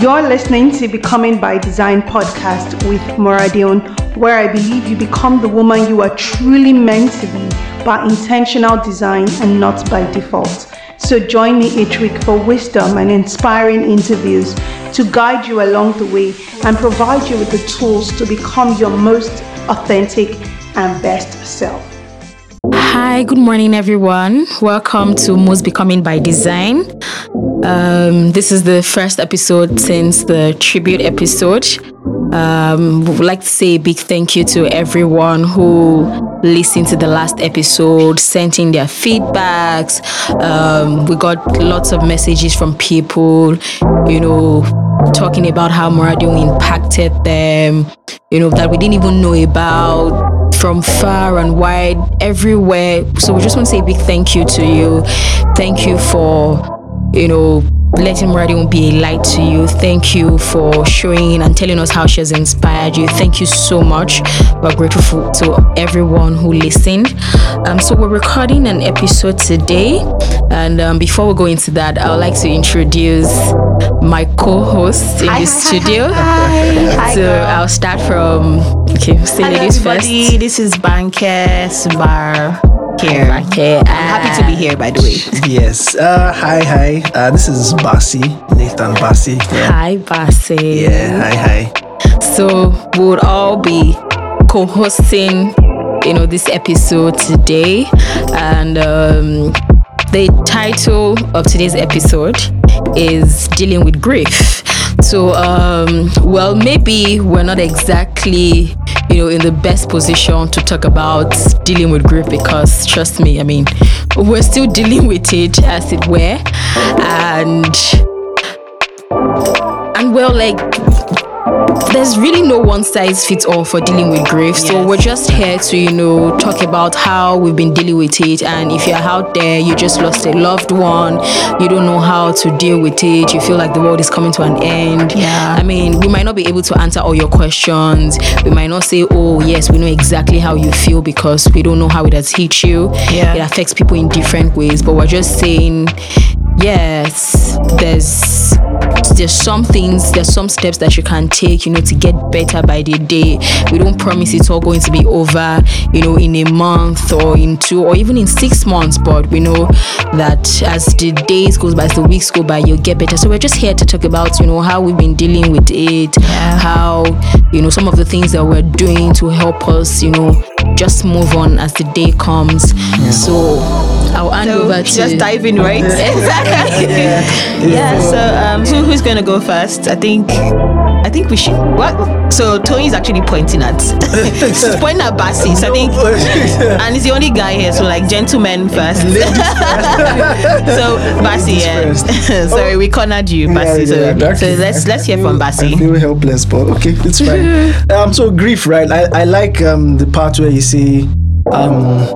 You're listening to Becoming by Design podcast with Moradion, where I believe you become the woman you are truly meant to be by intentional design and not by default. So join me each week for wisdom and inspiring interviews to guide you along the way and provide you with the tools to become your most authentic and best self. Hi, good morning, everyone. Welcome to Most Becoming by Design. Um, this is the first episode since the tribute episode. Um, would like to say a big thank you to everyone who listened to the last episode, sent in their feedbacks. Um, we got lots of messages from people, you know, talking about how Moradio impacted them, you know, that we didn't even know about from far and wide, everywhere. So we just want to say a big thank you to you. Thank you for, you know, letting Moradio be a light to you. Thank you for showing and telling us how she has inspired you. Thank you so much. We're grateful to everyone who listened. Um, so we're recording an episode today, and um, before we go into that, I would like to introduce my co-host in Hi, the hi, studio. hi, so. I'll start from okay, say Hello, ladies everybody. first. This is Banke Subar here. Okay, I'm happy to be here, by the way. Yes. Uh, hi, hi. Uh, this is Basi, Nathan Basi. Yeah. Hi, Basi. Yeah. Hi, hi. So we'll all be co-hosting, you know, this episode today, and um, the title of today's episode is dealing with grief. So, um, well, maybe we're not exactly, you know, in the best position to talk about dealing with grief because, trust me, I mean, we're still dealing with it, as it were, and and well, like there's really no one size fits all for dealing with grief. So Yes. we're just here to, you know, talk about how we've been dealing with it. And if you're out there, you just lost a loved one, you don't know how to deal with it, you feel like the world is coming to an end. Yeah. I mean, we might not be able to answer all your questions. We might not say, oh, yes, we know exactly how you feel because we don't know how it has hit you. Yeah. It affects people in different ways. But we're just saying, yes, there's there's some things, there's some steps that you can take, you know, to get better by the day. We don't promise it's all going to be over, you know, in a month or in two or even in six months, but we know that as the days goes by, as the weeks go by, you'll get better. So we're just here to talk about, you know, how we've been dealing with it, how, you know, some of the things that we're doing to help us, you know, just move on as the day comes. So I'll hand So over to just dive in, right? Exactly. yeah. So um, who, who's gonna go first? I think. I think we should. What? So Tony is actually pointing at. He's pointing at Basi. So I think, and he's the only guy here. So like gentlemen first. so Basi, yeah. Sorry, we cornered you, Basi. so, Yeah, yeah, so okay. let's let's hear I from feel- I feel helpless, but okay, it's fine. um, so grief, right? I, I like um the part where you see um,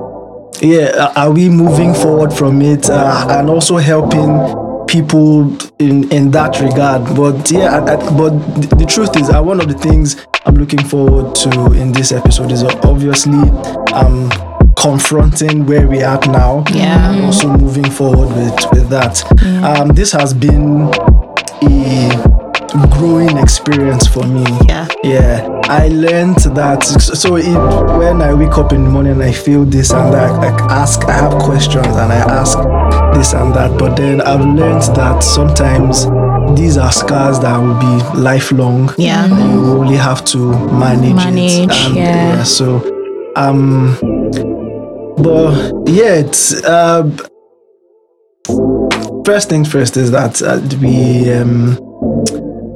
yeah, are we moving forward from it, uh, and also helping people in in that regard. But yeah, I, I, but the, truth is, uh, one of the things I'm looking forward to in this episode is obviously um confronting where we are now Yeah. and also moving forward with with that um this has been a growing experience for me Yeah. yeah i learned that so it, when i wake up in the morning i feel this and that i ask i have questions and i ask this and that but then i've learned that sometimes these are scars that will be lifelong Yeah. you only have to manage, Manage, it and, yeah. so um but yeah it's uh first things first is that uh, we um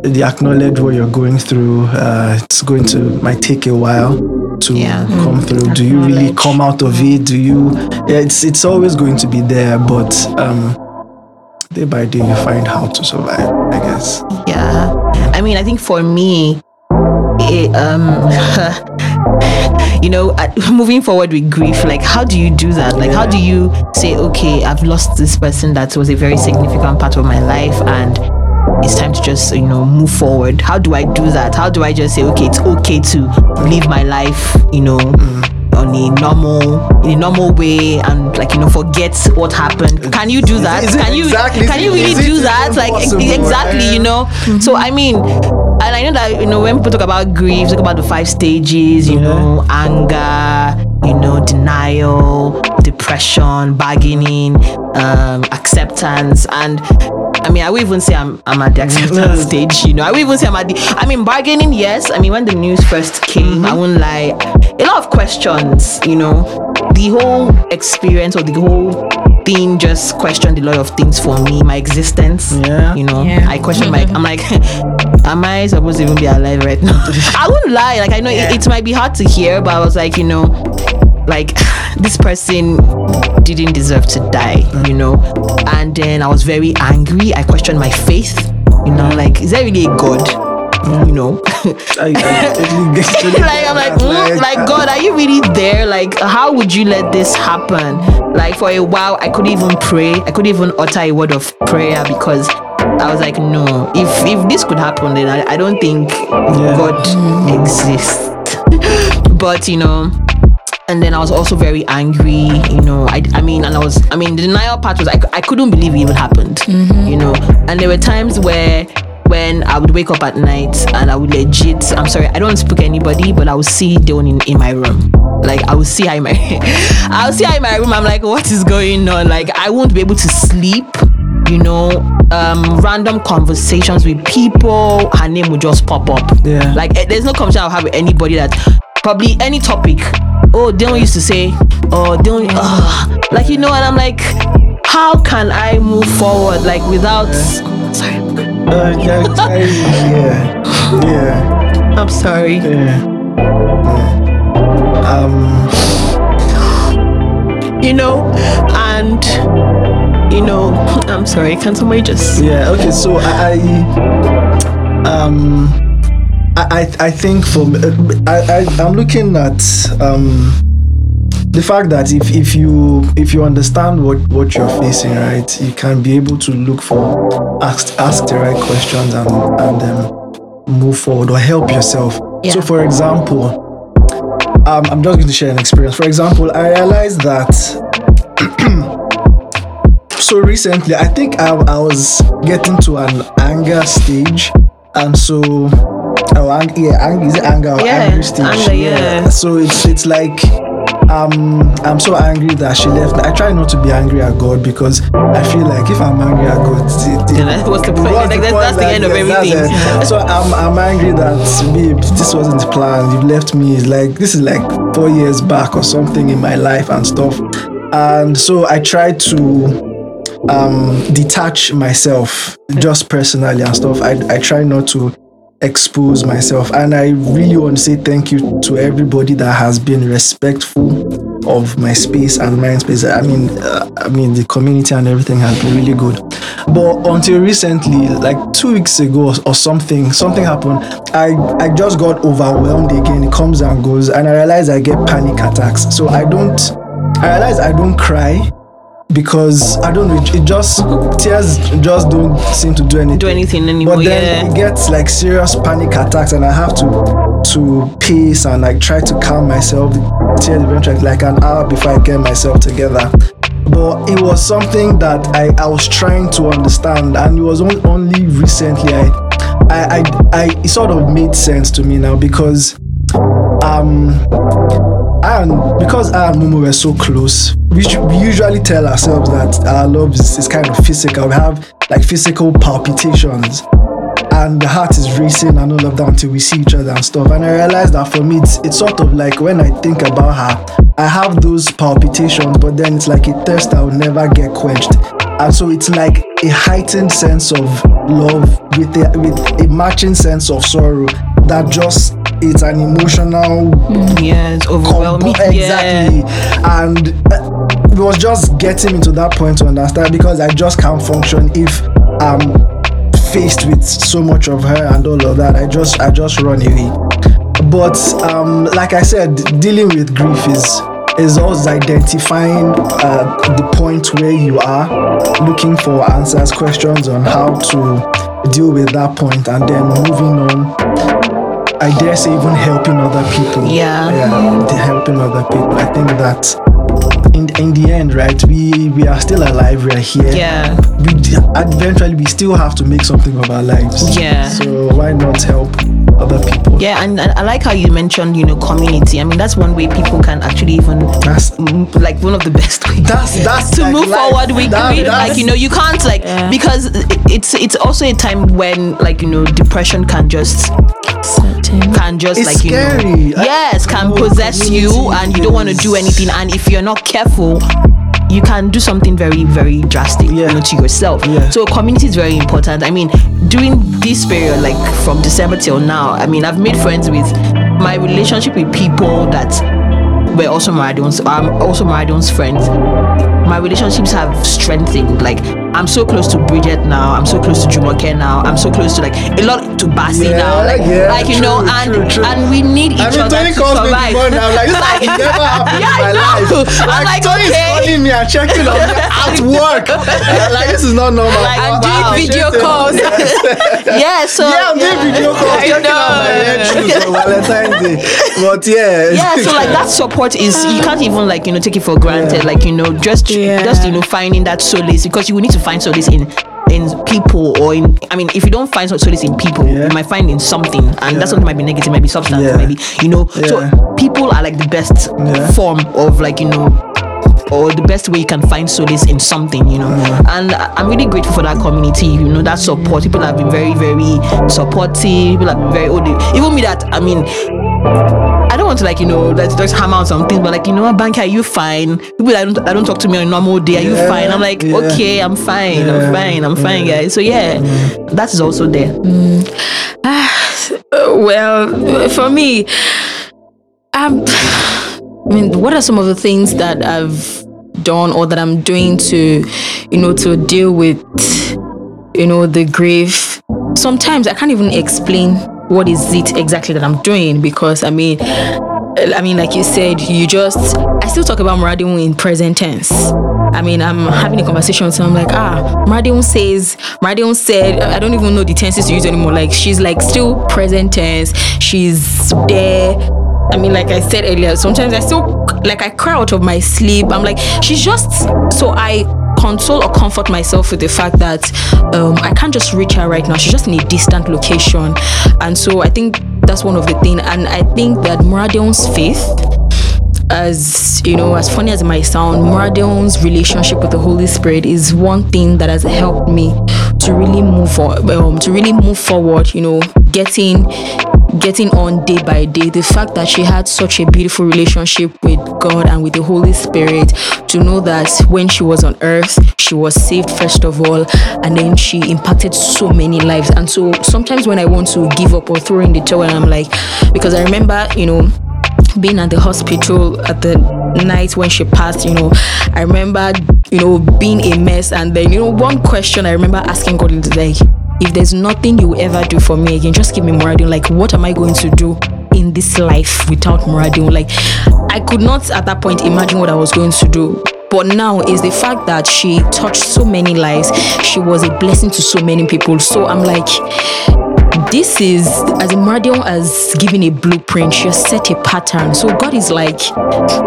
they acknowledge what you're going through uh it's going to might take a while to Yeah. come through do you really come out of it do you yeah it's it's always going to be there but um day by day you find how to survive i guess Yeah. I mean, I think for me, it, um, you know, moving forward with grief, like, how do you do that? Like, how do you say, okay, I've lost this person that was a very significant part of my life and it's time to just, you know, move forward? How do I do that? How do I just say, okay, it's okay to live my life, you know, mm, on a normal in a normal way and like you know forget what happened? Can you do that is it can you exactly- can you really do that? like exactly you know? So i mean and i know that you know when people talk about grief talk about the five stages you know anger you know denial depression bargaining um acceptance and I mean, I would even say I'm, I'm at the mm. acceptance stage, you know. I would even say I'm at the. I mean, bargaining, yes. I mean, when the news first came, mm-hmm. I won't lie. A lot of questions, you know. The whole experience or the whole thing just questioned a lot of things for me, my existence. Yeah. You know, Yeah. I questioned my. I'm like, am I supposed to even be alive right now? I wouldn't lie. Like, I know it, it might be hard to hear, but I was like, you know, like this person didn't deserve to die, you know. And then I was very angry. I questioned my faith, you know, like is there really a God? You know, I, I, it gets to the like I'm like, mm, like God, are you really there? Like, how would you let this happen? Like for a while, I couldn't even pray. I couldn't even utter a word of prayer because I was like, no. If if this could happen, then I, I don't think God exists. but you know, and then I was also very angry, you know. I, I mean, and I was, I mean, the denial part was I, I couldn't believe it even happened, you know. And there were times where when I would wake up at night and I would legit, I'm sorry, I don't speak anybody, but I would see Dawn in, in my room. Like I would see her in my, I would see her in my room. I'm like, what is going on? Like I won't be able to sleep. You know, um, random conversations with people. Her name would just pop up. Yeah. Like eh, there's no conversation I'll have with anybody that probably any topic. Oh, Dylan used to say, oh, Dylan, uh, like you know, and I'm like, how can I move forward like without? Sorry, Uh, yeah, yeah, I'm sorry. yeah, yeah. Um, You know, and you know, I'm sorry. Can somebody just? yeah. Okay, so I, I um, I, I think for me, I, I I'm looking at um the fact that if if you if you understand what what you're facing, right, you can be able to look for ask ask the right questions and and um, move forward or help yourself. So, for example, um, I'm just going to share an experience. For example, I realized that so recently, I think I, I was getting to an anger stage, and so. Oh, ang- yeah, ang- is it anger or Yeah, angry stage? anger, yeah. So it's it's like um I'm so angry that she left. I try not to be angry at God because I feel like if I'm angry at God, the, the, Then that- what's the point? what's Like, that's- point? that's the end of everything. it. so I'm I'm angry that babe, this wasn't the plan. You left me. Like this is like four years back or something in my life and stuff. And so I try to um detach myself just personally and stuff. I I try not to expose myself and I really want to say thank you to everybody that has been respectful of my space and my space. I mean, uh, I mean the community and everything has been really good. But until recently, like two weeks ago or, something, something happened. I I just got overwhelmed again. It comes and goes, and I realize I get panic attacks. So I don't. I realize I don't cry because I don't know. It, just tears just don't seem to do anything. Do anything anymore? But then yeah. it gets like serious panic attacks, and I have to to pace and like try to calm myself. The tears eventually like an hour before I get myself together. But it was something that I, I was trying to understand, and it was on- only recently I, I I I it sort of made sense to me now because um and because I and Momo were so close, we, we usually tell ourselves that our love is, is kind of physical. We have like physical palpitations, and the heart is racing and all of that until we see each other and stuff. And I realized that for me, it's, it's sort of like when I think about her, I have those palpitations, but then it's like a thirst that will never get quenched. And so it's like a heightened sense of love with a, with a matching sense of sorrow that just it's an emotional yeah, it's overwhelming. Yeah. exactly and uh, it was just getting me to that point to understand because i just can't function if i'm faced with so much of her and all of that i just i just run away but um like i said dealing with grief is is also identifying uh, the point where you are looking for answers questions on how to deal with that point and then moving on I dare say even helping other people. Yeah. yeah, helping other people. I think that in in the end, right, we we are still alive. We are here. Yeah. We eventually we still have to make something of our lives. Yeah. So why not help other people? Yeah, and, and I like how you mentioned, you know, community. I mean, that's one way people can actually even That's mm, like one of the best ways. That's- that's to like move life. forward with That- with, like you know you can't like because it- it's it's also a time when like you know depression can just can just It's like you scary. know I- yes can know possess you and you don't want to do anything and if you're not careful you can do something very very drastic Yeah. you know, to yourself Yeah. so community is very important i mean during this period like from december till now i mean i've made friends with my relationship with people that were also Maradon's I'm also Maradon's friends. My relationships have strengthened. Like I'm so close to Bridget now. I'm so close to Jumoke now. I'm so close to like a lot to Basi Yeah, now. Like, yeah, like you know, and true, true. and we need each I mean, other Tony to calls me survive. morning. I'm like, this has never happened Yeah, in my know. life. I'm Like, like, Tony's okay. calling me and checking on me at work. I'm uh, like, this is not normal. Like, I'm doing wow, video shit. calls. yeah, so Yeah, I'm doing video calls, I checking on my know. shoes on Valentine's Day. But yeah, yeah so like that support is you can't even like you know take it for granted like you know just just you know finding that solace because you will need to find solace in in people or in i mean if you don't find solace in people Yeah. you might find in something and that something might be negative might be substance Yeah. maybe you know so people are like the best Yeah. form of like you know or the best way you can find solace in something, you know. And I'm really grateful for that community, you know, that support. People have been very, very supportive. People have been very, oh, they- even me that, I mean, I don't want to like you know let's just hammer on some things, but like you know what, Banky, are you fine? People that don't I don't talk to me on a normal day, are you Yeah, fine? I'm like, yeah. okay, I'm fine, Yeah, I'm fine, I'm fine, guys. So yeah, mm. that is also there. Mm. Ah, well, for me, um, I mean, what are some of the things that I've done or that I'm doing to, you know, to deal with, you know, the grief? Sometimes I can't even explain what is it exactly that I'm doing because I mean, I mean, like you said, you just. I still talk about Maradion in present tense. I mean, I'm having a conversation someone I'm like, ah, Maradion says, Maradion said, I don't even know the tenses to use anymore. Like, she's like still present tense. She's there. I mean, like I said earlier, sometimes I still like I cry out of my sleep. I'm like, she's just so I console or comfort myself with the fact that um, I can't just reach her right now. She's just in a distant location, and so I think that's one of the things. And I think that Muradion's faith as you know, as funny as it might sound, Muradion's relationship with the Holy Spirit is one thing that has helped me to really move for, um, to really move forward. You know, getting getting on day by day. The fact that she had such a beautiful relationship with God and with the Holy Spirit, to know that when she was on earth, she was saved first of all, and then she impacted so many lives. And so sometimes when I want to give up or throw in the towel, I'm like, because I remember, you know being at the hospital at the night when she passed, you know, I remember, you know, being a mess. And then, you know, one question I remember asking God is like, if there's nothing you will ever do for me again, just give me Muradin. Like, what am I going to do in this life without Muradin? Like, I could not at that point imagine what I was going to do. But now is the fact that she touched so many lives. She was a blessing to so many people. So I'm like, this is as a Mardion has given a blueprint, she has set a pattern. So God is like,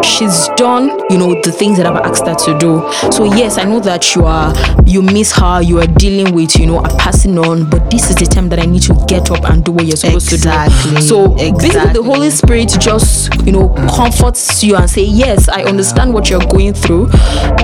she's done, you know, the things that I've asked her to do. So yes, I know that you are you miss her, you are dealing with, you know, a passing on, but this is the time that I need to get up and do what you're supposed Exactly, to do. So basically the. Holy Spirit just, you know, comforts you and say, Yes, I understand what you're going through,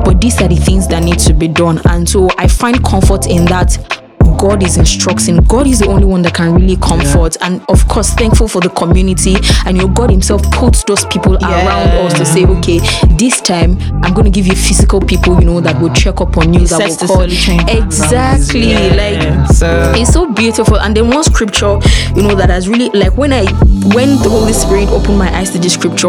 but these are the things that need to be done. And so I find comfort in that God is instructing. God is the only one that can really comfort. And of course, thankful for the community. And your God Himself puts those people around us to say, okay, this time I'm going to give you physical people, you know, that will check up on you, that will call. Exactly. Yeah. Like So- it's so beautiful. And then one scripture, you know, that has really like when I when the Holy Spirit opened my eyes to this scripture,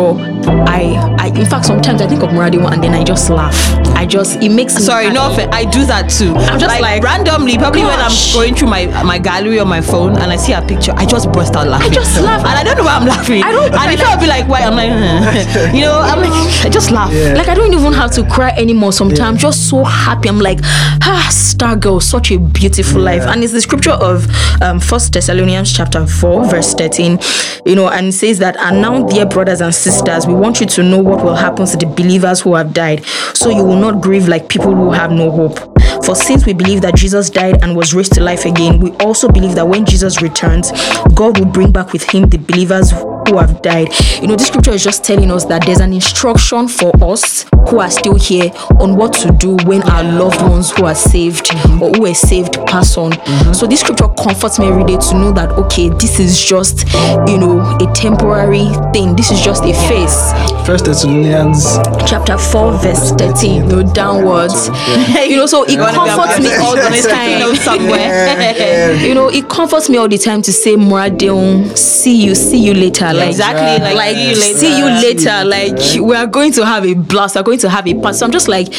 I I in fact sometimes I think of Muradiwa and then I just laugh. I just it makes me Sorry, no offense. I do that too. I'm just like, randomly, probably when I'm gosh. Going through my my gallery on my phone and I see a picture, I just burst out laughing. I just laugh. and I don't know why I'm laughing. I don't- And if I'll be like, why? I'm like, you know, I'm like, I just laugh. Yeah. Like I don't even have to cry anymore. Sometimes I'm just so happy. I'm like, ah, Star Girl, such a beautiful life. And and it's the scripture of um, First Thessalonians chapter four, verse thirteen. You know, and it says that, and now, dear brothers and sisters, we want you to know what will happen to the believers who have died, so you will not grieve like people who have no hope. For since we believe that Jesus died and was raised to life again, we also believe that when Jesus returns, God will bring back with him the believers who have died. You know, this scripture is just telling us that there's an instruction for us who are still here on what to do when our loved ones who are saved or who are saved pass on. Mm-hmm. So this scripture comforts me every day to know that okay, this is just you know a temporary thing. This is just a phase. First Thessalonians. Chapter 4, verse 13, you know, downwards. You know, so it comforts me all the time. somewhere. You know, it comforts me all the time to say, Moradeon, see you, see you later. Like, Exactly, like, like see you later. see you later. Like we are going to have a blast. We're going to have a path. So I'm just like,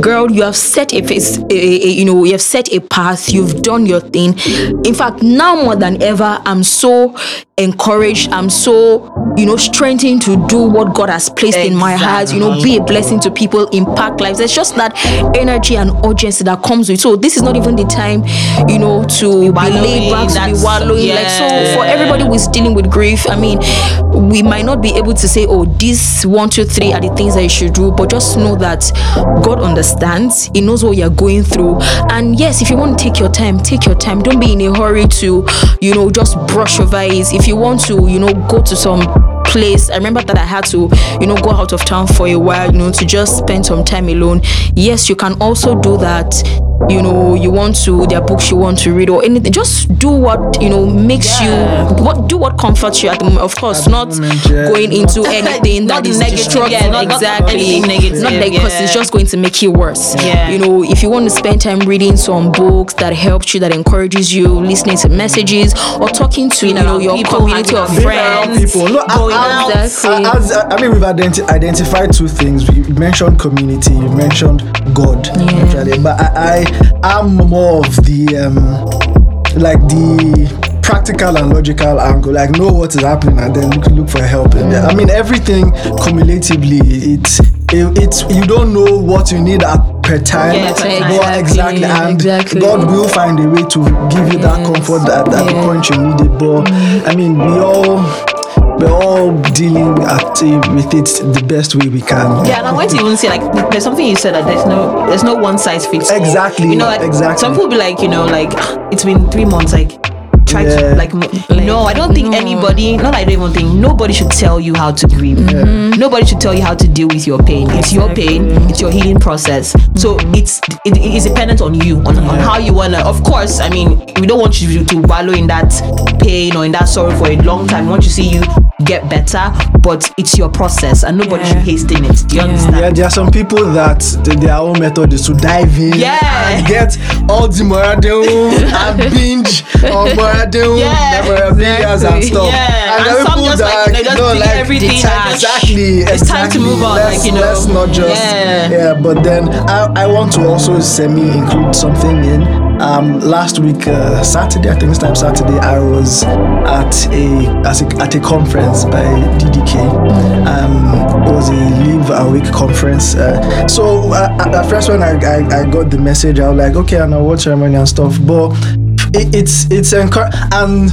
girl, you have set a face. A, a- you know, you have set a path. You've done your thing. In fact, now more than ever, I'm so encouraged. I'm so you know strengthened to do what God has placed in my heart. You know, be a blessing to people, impact lives. There's just that energy and urgency that comes with. So this is not even the time, you know, to be wallowing, laid back, to be wallowing. Like so, for everybody who is dealing with grief, I mean, we might not be able to say, oh, these one, two, three are the things that you should do, but just know that God understands. He knows what you're going through. And yes, if you want to take your time, take your time. Don't be in a hurry to, you know, just brush over it. If you want to, you know, go to some place. I remember that I had to, you know, go out of town for a while, you know, to just spend some time alone. Yes, you can also do that. You know, you want to, there are books you want to read or anything. Just do what, you know, makes you, what do what comforts you at the moment. Of course, not moment, yeah. going into anything Not that is negative, yeah, not- not exactly. anything negative, Not like, because yeah. it's just going to make you worse. Yeah. You know, if you want to spend time reading some books that helps you, that encourages you, listening to messages, or talking to, you know, your people, community of friends. people. No, Going I, I. Exactly. I, as- I mean, we've identi- identified two things. You mentioned community. You mentioned God, actually. But I, I am more of the um, like the practical and logical angle. Like know what is happening and then look, look for help. And I mean, everything cumulatively, it's it, it's you don't know what you need at per time. Yeah, per time. But exactly, Exactly, and exactly. God will find a way to give you that comfort at, at the yeah. point you need it. But I mean, we all we're all dealing with it the best way we can. Yeah, and I want to even say like there's something you said that there's no there's no one size fits all. Exactly, You know, like exactly. some people be like, you know, like "Ah, it's been three months, like try Yeah. to like, mo- no, I don't think no. anybody, not I don't even think nobody should tell you how to grieve. Nobody should tell you how to deal with your pain. It's your pain. It's your healing process. So it's it, it is dependent on you on, on how you wanna. Of course, I mean we don't want you to wallow in that pain or in that sorrow for a long time. We want to see you get better, but it's your process and nobody should hasten it. Do you understand? Yeah, there are some people that th- their own method is to dive in Yeah. and get all the Moradeum oh, and binge on Moradeum, oh, Yeah, memorabilias and stuff. Yeah, and, and, there are some people just that, like they you just know, delete like, everything. and Exactly, It's time to move on. Let's, like you know, let's not just yeah. yeah. But then I, I want to also semi include something in. Um, last week uh, Saturday, I think this time Saturday, I was at a, a at a conference by DDK. Um, it was a live awake conference. Uh, so uh, at first when I, I I got the message, I was like, okay, I know what ceremony and stuff, but it, it's it's and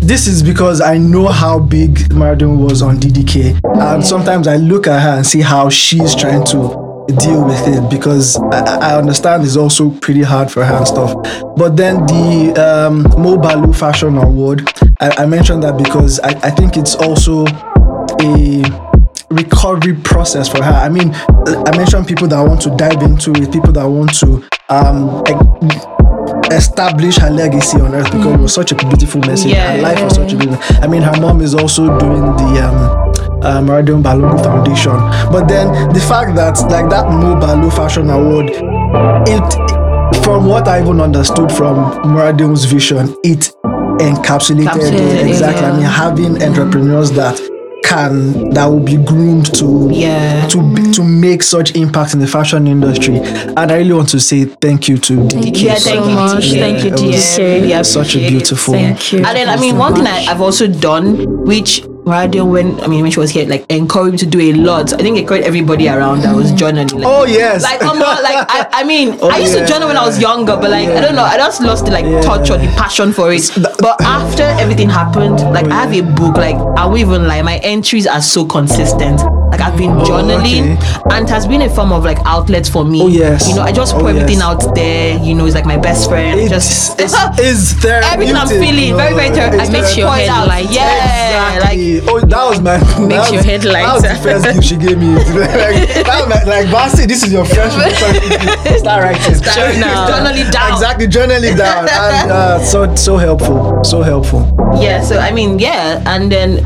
this is because I know how big Maradon was on DDK, and sometimes I look at her and see how she's trying to deal with it because I, I understand it's also pretty hard for her and stuff. But then the um, Mo Balu Fashion Award, I, I mentioned that because I, I think it's also a recovery process for her. I mean, I mentioned people that want to dive into it, people that want to um, establish her legacy on earth because it was such a beautiful message. Yeah. Her life was such a beautiful. I mean, her mom is also doing the um, uh, Maradon Balogun Foundation. But then the fact that like that Mo Balu Fashion Award, it from what I even understood from Maradon's vision, it encapsulated Encapsulated, it exactly. I mean, having entrepreneurs that can that will be groomed to Yeah. to to make such impact in the fashion industry. And I really want to say thank you to DDK. Yeah, so thank you, much. DDK. Thank you, DDK. Yeah, such a beautiful. Thank you. And then I mean one thing I, I've also done, which Radio when I mean when she was here, like encouraged me to do a lot. I think it encouraged everybody around that was journaling. Like, Oh yes. like come on, like I, I mean, Oh, I used yeah, to journal when I was younger, but like I don't know, I just lost the like Yeah. touch or the passion for it. But after everything happened, like I have a book, like I won't even lie, my entries are so consistent. Like I've been oh, journaling, and it has been a form of like outlet for me. Oh, yes. you know, I just Oh, everything yes. out there. You know, it's like my best friend. it's, just it's, it's therapeutic. everything I'm feeling, you very very therapeutic. I make sure your head lighter. Yeah, like Oh, that was my Makes was- your head That was the first gift she gave me. like, that was like, Basti, this is your first gift. Start writing. Start now. Journal it down. Exactly, journal it down. And, uh, so so helpful. So helpful. yeah so i mean yeah and then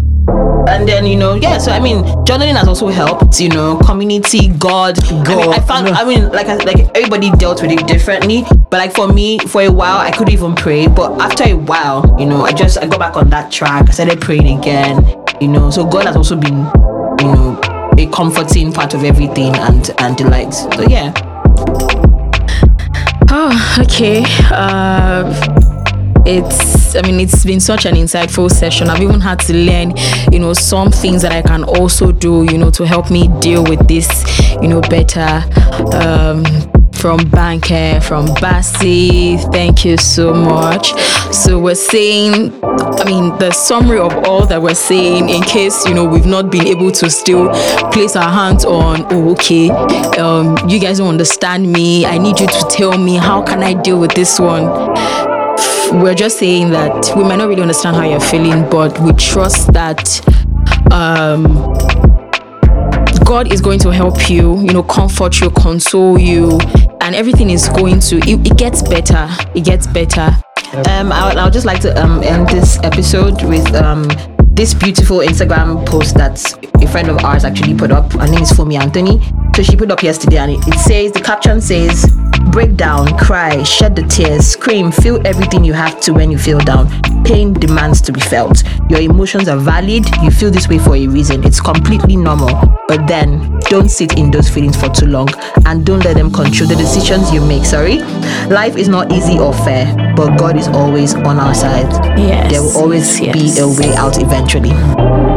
and then you know yeah so i mean journaling has also helped you know community god, i mean i found no. i mean like I, like everybody dealt with it differently but like for me for a while i couldn't even pray but after a while you know i just i got back on that track i started praying again you know so god has also been you know a comforting part of everything and and delight so yeah Oh, okay. Uh, it's, I mean, it's been such an insightful session. I've even had to learn, you know, some things that I can also do, you know, to help me deal with this, you know, better. Um, from Banke, from Basti, thank you so much. So we're saying, I mean, the summary of all that we're saying, in case you know we've not been able to still place our hands on, oh, okay, um, you guys don't understand me. I need you to tell me how can I deal with this one we're just saying that we might not really understand how you're feeling, but we trust that um, God is going to help you, you know, comfort you, console you, and everything is going to, it, it gets better. It gets better. Um, I would, I would just like to um, end this episode with um, this beautiful Instagram post that a friend of ours actually put up. Her name is Fumi Anthony. So she put up yesterday, and it, it says the caption says, "Break down, cry, shed the tears, scream, feel everything you have to when you feel down. Pain demands to be felt. Your emotions are valid. You feel this way for a reason. It's completely normal. But then, don't sit in those feelings for too long, and don't let them control the decisions you make. Sorry, life is not easy or fair, but God is always on our side. Yes. There will always yes, be a way out eventually.